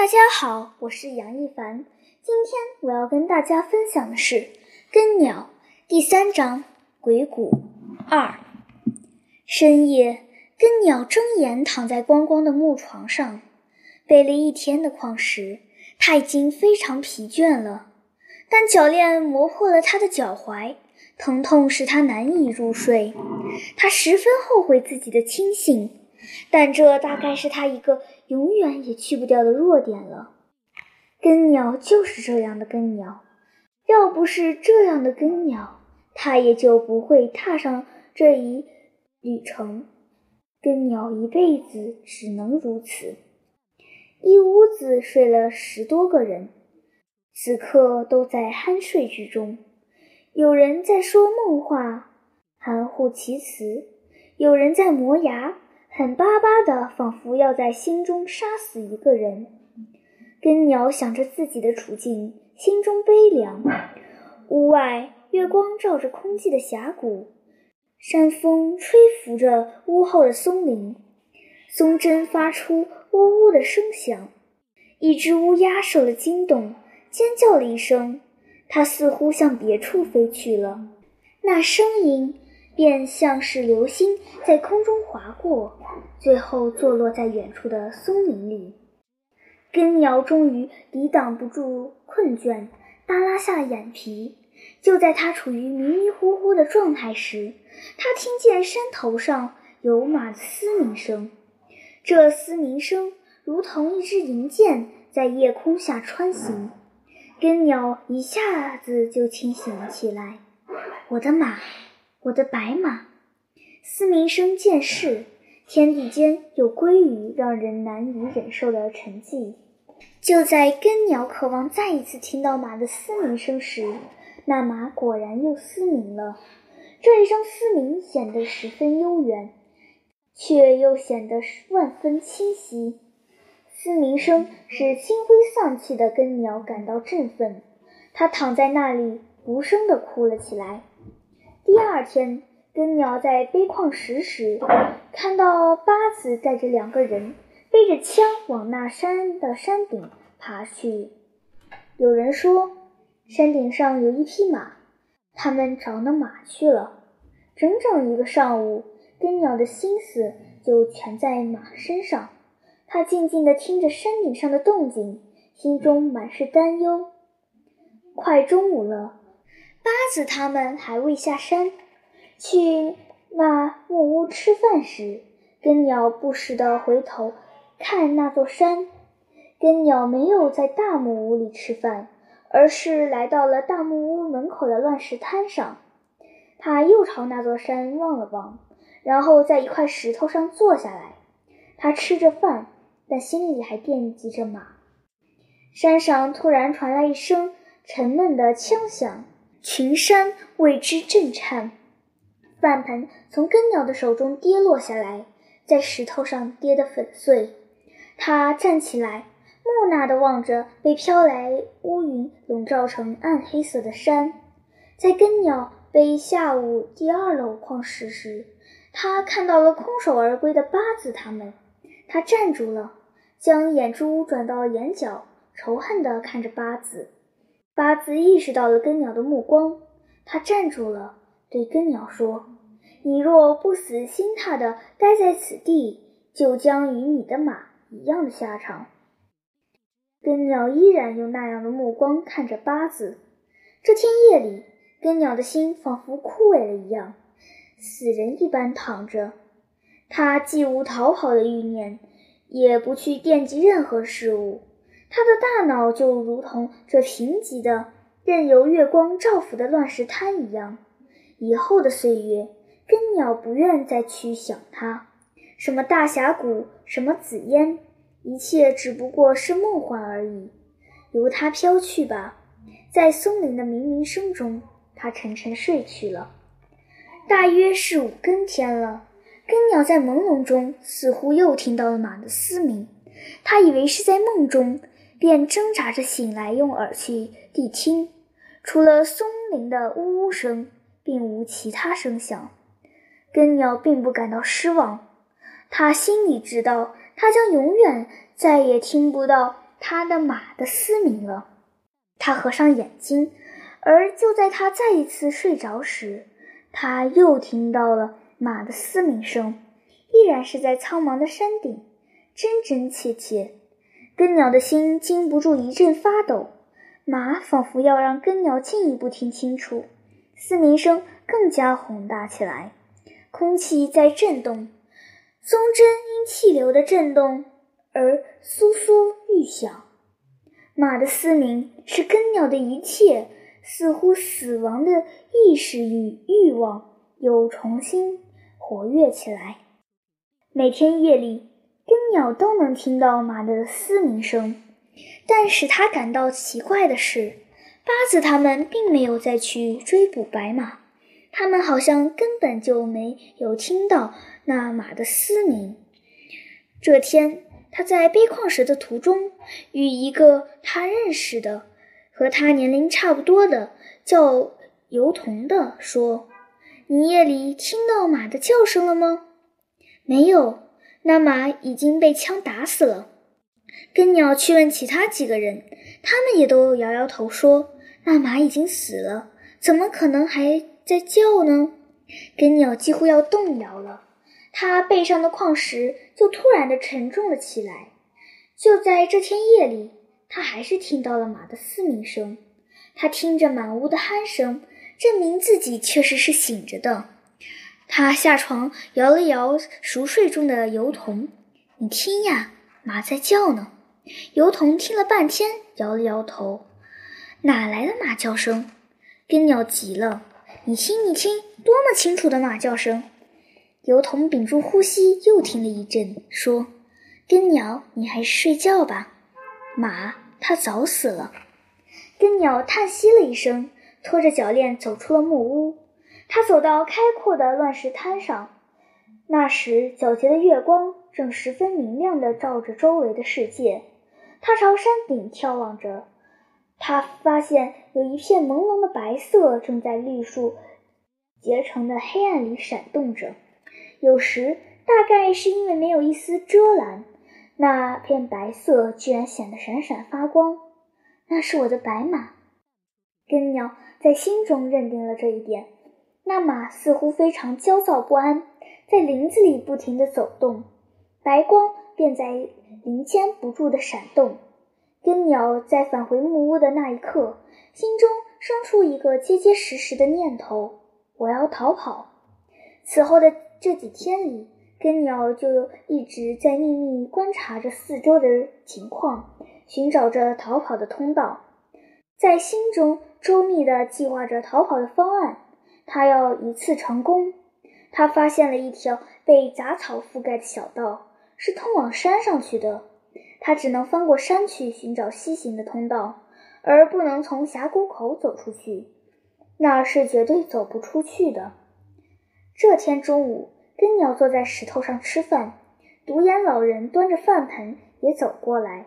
大家好，我是杨一凡。今天我要跟大家分享的是《根鸟》第三章《鬼谷二》。深夜，根鸟睁眼躺在光光的木床上，背了一天的矿石，他已经非常疲倦了。但铰链磨破了他的脚踝，疼痛使他难以入睡。他十分后悔自己的清醒。但这大概是他一个永远也去不掉的弱点了。根鸟就是这样的根鸟，要不是这样的根鸟，他也就不会踏上这一旅程。根鸟一辈子只能如此。一屋子睡了十多个人，此刻都在酣睡之中。有人在说梦话，含糊其辞；有人在磨牙。狠巴巴的，仿佛要在心中杀死一个人。根鸟想着自己的处境，心中悲凉。屋外月光照着空寂的峡谷，山风吹拂着屋后的松林，松针发出呜呜的声响。一只乌鸦受了惊动，尖叫了一声，它似乎向别处飞去了。那声音。便像是流星在空中划过，最后坐落在远处的松林里。根鸟终于抵挡不住困倦，耷拉下了眼皮。就在他处于迷迷糊糊的状态时，他听见山头上有马的嘶鸣声。这嘶鸣声如同一支银箭在夜空下穿行。根鸟一下子就清醒了起来。我的马。我的白马，嘶鸣声渐逝，天地间又归于让人难以忍受的沉寂。就在根鸟渴望再一次听到马的嘶鸣声时，那马果然又嘶鸣了。这一声嘶鸣显得十分悠远，却又显得万分清晰。嘶鸣声使心灰丧气的根鸟感到振奋，它躺在那里无声地哭了起来。第二天，根鸟在背矿石时，看到八子带着两个人背着枪往那山的山顶爬去。有人说，山顶上有一匹马，他们找那马去了。整整一个上午，根鸟的心思就全在马身上。他静静地听着山顶上的动静，心中满是担忧。快中午了。八子他们还未下山，去那木屋吃饭时，根鸟不时地回头看那座山。根鸟没有在大木屋里吃饭，而是来到了大木屋门口的乱石滩上。他又朝那座山望了望，然后在一块石头上坐下来。他吃着饭，但心里还惦记着马。山上突然传来一声沉闷的枪响。群山为之震颤，饭盆从根鸟的手中跌落下来，在石头上跌得粉碎。他站起来，木讷地望着被飘来乌云笼罩成暗黑色的山。在根鸟背下午第二篓矿石时，他看到了空手而归的八字他们。他站住了，将眼珠转到眼角，仇恨地看着八字。八字意识到了根鸟的目光，他站住了，对根鸟说：“你若不死心塌地待在此地，就将与你的马一样的下场。”根鸟依然用那样的目光看着八字。这天夜里，根鸟的心仿佛枯萎了一样，死人一般躺着。他既无逃跑的欲念，也不去惦记任何事物。他的大脑就如同这贫瘠的、任由月光照拂的乱石滩一样。以后的岁月，根鸟不愿再去想它。什么大峡谷，什么紫烟，一切只不过是梦幻而已。由它飘去吧。在松林的鸣鸣声中，它沉沉睡去了。大约是五更天了，根鸟在朦胧中似乎又听到了马的嘶鸣。他以为是在梦中。便挣扎着醒来，用耳去谛听，除了松林的呜呜声，并无其他声响。根鸟并不感到失望，他心里知道，他将永远再也听不到他的马的嘶鸣了。他合上眼睛，而就在他再一次睡着时，他又听到了马的嘶鸣声，依然是在苍茫的山顶，真真切切。根鸟的心禁不住一阵发抖，马仿佛要让根鸟进一步听清楚，嘶鸣声更加宏大起来，空气在震动，松针因气流的震动而簌簌欲响。马的嘶鸣使根鸟的一切似乎死亡的意识与欲望又重新活跃起来。每天夜里。根鸟都能听到马的嘶鸣声，但使他感到奇怪的是，八子他们并没有再去追捕白马，他们好像根本就没有听到那马的嘶鸣。这天，他在背矿石的途中，与一个他认识的、和他年龄差不多的叫油童的说：“你夜里听到马的叫声了吗？”“没有。”那马已经被枪打死了。根鸟去问其他几个人，他们也都摇摇头说：“那马已经死了，怎么可能还在叫呢？”根鸟几乎要动摇了，他背上的矿石就突然的沉重了起来。就在这天夜里，他还是听到了马的嘶鸣声。他听着满屋的鼾声，证明自己确实是醒着的。他下床摇了摇熟睡中的油桐，你听呀，马在叫呢。油桐听了半天，摇了摇头，哪来的马叫声？根鸟急了，你听，你听，多么清楚的马叫声！油桐屏住呼吸，又听了一阵，说：“根鸟，你还是睡觉吧。马，它早死了。”根鸟叹息了一声，拖着脚链走出了木屋。他走到开阔的乱石滩上，那时皎洁的月光正十分明亮地照着周围的世界。他朝山顶眺望着，他发现有一片朦胧的白色正在绿树结成的黑暗里闪动着。有时，大概是因为没有一丝遮拦，那片白色居然显得闪闪发光。那是我的白马，根鸟在心中认定了这一点。那马似乎非常焦躁不安，在林子里不停地走动，白光便在林间不住地闪动。根鸟在返回木屋的那一刻，心中生出一个结结实实的念头：我要逃跑。此后的这几天里，根鸟就一直在秘密观察着四周的情况，寻找着逃跑的通道，在心中周密地计划着逃跑的方案。他要一次成功。他发现了一条被杂草覆盖的小道，是通往山上去的。他只能翻过山去寻找西行的通道，而不能从峡谷口走出去，那是绝对走不出去的。这天中午，根鸟坐在石头上吃饭，独眼老人端着饭盆也走过来，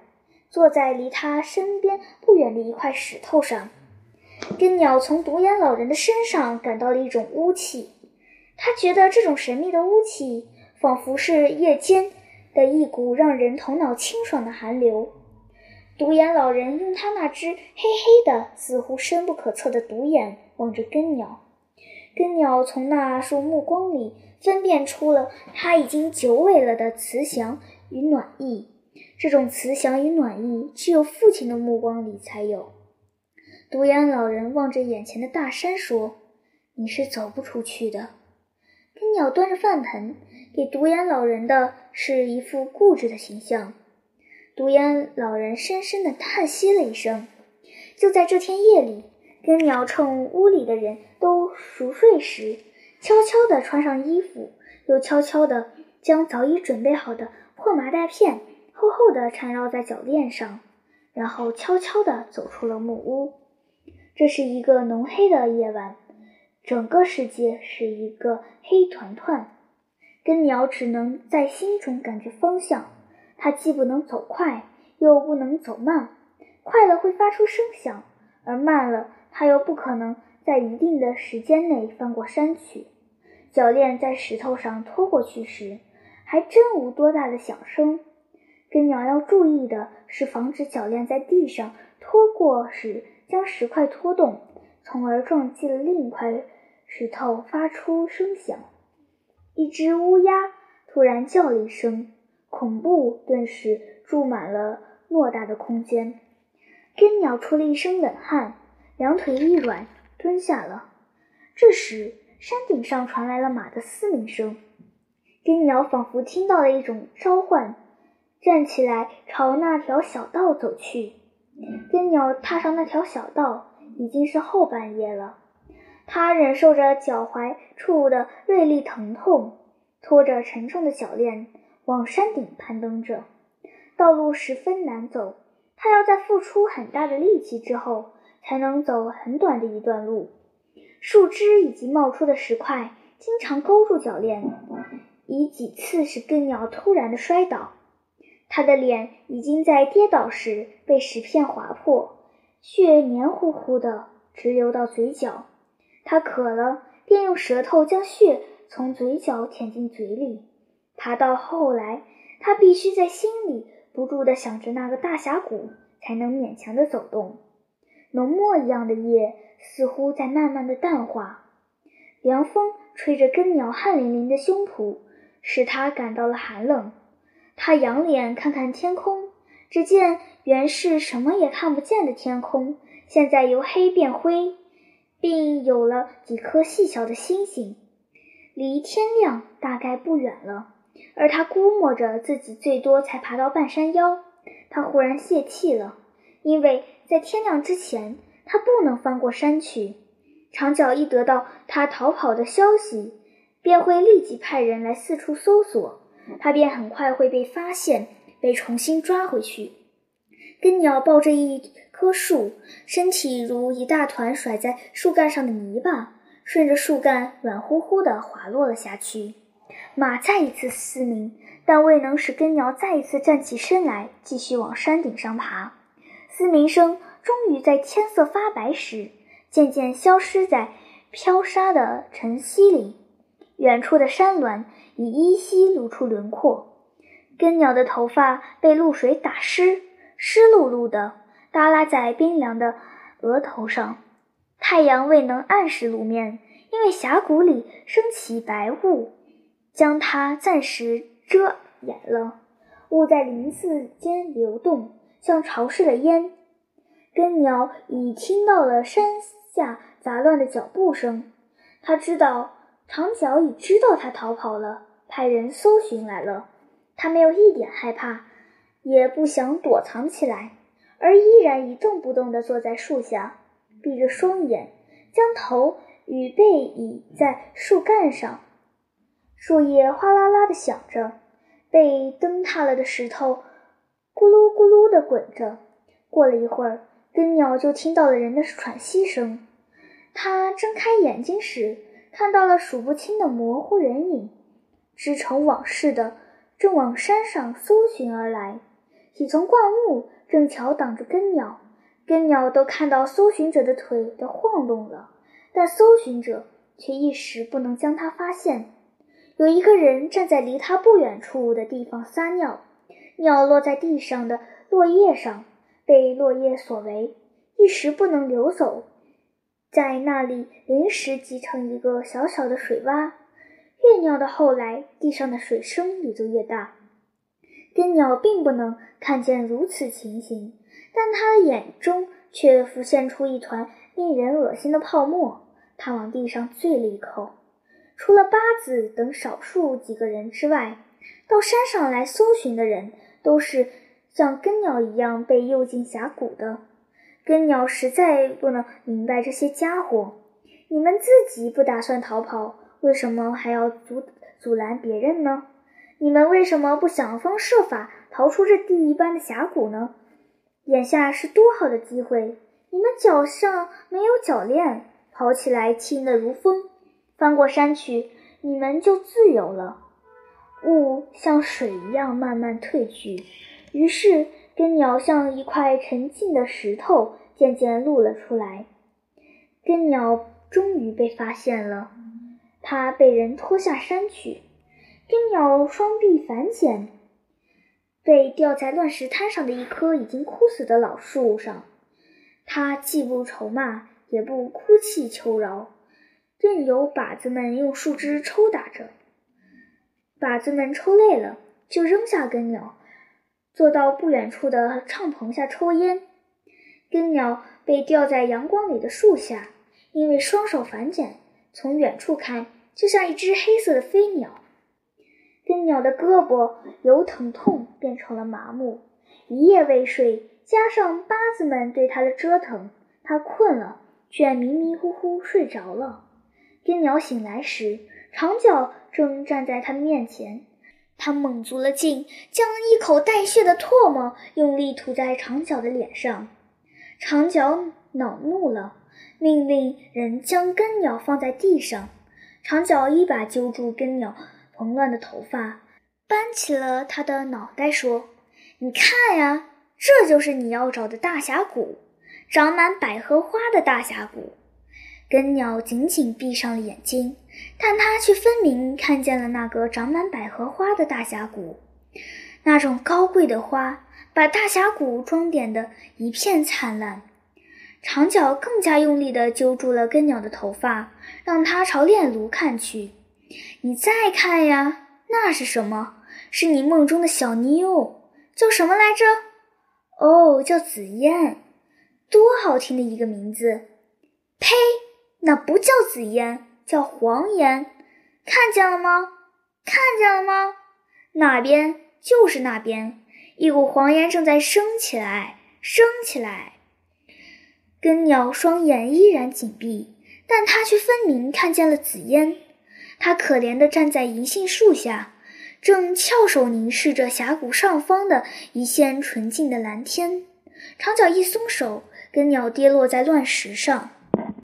坐在离他身边不远的一块石头上。根鸟从独眼老人的身上感到了一种污气，他觉得这种神秘的污气仿佛是夜间的一股让人头脑清爽的寒流。独眼老人用他那只黑黑的、似乎深不可测的独眼望着根鸟，根鸟从那束目光里分辨出了他已经久违了的慈祥与暖意。这种慈祥与暖意，只有父亲的目光里才有。独眼老人望着眼前的大山说：“你是走不出去的。”根鸟端着饭盆，给独眼老人的是一副固执的形象。独眼老人深深的叹息了一声。就在这天夜里，根鸟趁屋里的人都熟睡时，悄悄地穿上衣服，又悄悄地将早已准备好的破麻袋片厚厚地缠绕在脚链上，然后悄悄地走出了木屋。这是一个浓黑的夜晚，整个世界是一个黑团团。根鸟只能在心中感觉方向，它既不能走快，又不能走慢。快了会发出声响，而慢了，它又不可能在一定的时间内翻过山去。脚链在石头上拖过去时，还真无多大的响声。根鸟要注意的是防止铰链在地上拖过时将石块拖动，从而撞击了另一块石头，发出声响。一只乌鸦突然叫了一声，恐怖顿时注满了偌大的空间。根鸟出了一身冷汗，两腿一软，蹲下了。这时，山顶上传来了马的嘶鸣声。根鸟仿佛听到了一种召唤，站起来朝那条小道走去。根鸟踏上那条小道，已经是后半夜了。他忍受着脚踝处的锐利疼痛，拖着沉重的脚链往山顶攀登着。道路十分难走，他要在付出很大的力气之后，才能走很短的一段路。树枝以及冒出的石块经常勾住脚链，以几次使根鸟突然的摔倒。他的脸已经在跌倒时被石片划破，血黏糊糊的直流到嘴角。他渴了，便用舌头将血从嘴角舔进嘴里。爬到后来，他必须在心里不住地想着那个大峡谷，才能勉强地走动。浓墨一样的夜似乎在慢慢的淡化，凉风吹着根鸟汗淋淋的胸脯，使他感到了寒冷。他仰脸看看天空，只见原是什么也看不见的天空，现在由黑变灰。并有了几颗细小的星星，离天亮大概不远了。而他估摸着自己最多才爬到半山腰，他忽然泄气了，因为在天亮之前，他不能翻过山去。长脚一得到他逃跑的消息，便会立即派人来四处搜索，他便很快会被发现，被重新抓回去。根鸟抱着一。棵树身体如一大团甩在树干上的泥巴，顺着树干软乎乎地滑落了下去。马再一次嘶鸣，但未能使根鸟再一次站起身来，继续往山顶上爬。嘶鸣声终于在天色发白时，渐渐消失在飘沙的晨曦里。远处的山峦已依稀露出轮廓。根鸟的头发被露水打湿，湿漉漉的。耷拉在冰凉的额头上，太阳未能按时露面，因为峡谷里升起白雾，将它暂时遮掩了。雾在林子间流动，像潮湿的烟。根鸟已听到了山下杂乱的脚步声，他知道长脚已知道他逃跑了，派人搜寻来了。他没有一点害怕，也不想躲藏起来。而依然一动不动地坐在树下，闭着双眼，将头与背倚在树干上。树叶哗啦啦地响着，被蹬踏了的石头咕噜咕噜地滚着。过了一会儿，根鸟就听到了人的喘息声。他睁开眼睛时，看到了数不清的模糊人影，织成网似的，正往山上搜寻而来。几丛灌木。正巧挡着根鸟，根鸟都看到搜寻者的腿都晃动了，但搜寻者却一时不能将它发现。有一个人站在离他不远处的地方撒尿，尿落在地上的落叶上，被落叶所围，一时不能流走，在那里临时积成一个小小的水洼。越尿到后来，地上的水声也就越大。根鸟并不能看见如此情形，但他的眼中却浮现出一团令人恶心的泡沫。他往地上啐了一口。除了八子等少数几个人之外，到山上来搜寻的人都是像根鸟一样被诱进峡谷的。根鸟实在不能明白这些家伙：你们自己不打算逃跑，为什么还要阻阻拦别人呢？你们为什么不想方设法逃出这地一般的峡谷呢？眼下是多好的机会！你们脚上没有脚链，跑起来轻得如风，翻过山去，你们就自由了。雾像水一样慢慢退去，于是根鸟像一块沉静的石头渐渐露了出来。根鸟终于被发现了，它被人拖下山去。根鸟双臂反剪，被吊在乱石滩上的一棵已经枯死的老树上。它既不愁骂，也不哭泣求饶，任由靶子们用树枝抽打着。靶子们抽累了，就扔下根鸟，坐到不远处的帐篷下抽烟。根鸟被吊在阳光里的树下，因为双手反剪，从远处看就像一只黑色的飞鸟。根鸟的胳膊由疼痛变成了麻木，一夜未睡，加上八子们对它的折腾，它困了，却迷迷糊糊睡着了。根鸟醒来时，长脚正站在他面前，他猛足了劲，将一口带血的唾沫用力吐在长角的脸上。长角恼怒了，命令人将根鸟放在地上。长角一把揪住根鸟。蓬乱的头发，扳起了他的脑袋，说：“你看呀，这就是你要找的大峡谷，长满百合花的大峡谷。”根鸟紧紧闭上了眼睛，但他却分明看见了那个长满百合花的大峡谷。那种高贵的花，把大峡谷装点得一片灿烂。长脚更加用力地揪住了根鸟的头发，让它朝炼炉看去。你再看呀，那是什么？是你梦中的小妞，叫什么来着？哦，叫紫嫣，多好听的一个名字！呸，那不叫紫烟，叫黄烟。看见了吗？看见了吗？那边就是那边，一股黄烟正在升起来，升起来。根鸟双眼依然紧闭，但它却分明看见了紫烟。他可怜地站在银杏树下，正翘首凝视着峡谷上方的一线纯净的蓝天。长脚一松手，根鸟跌落在乱石上。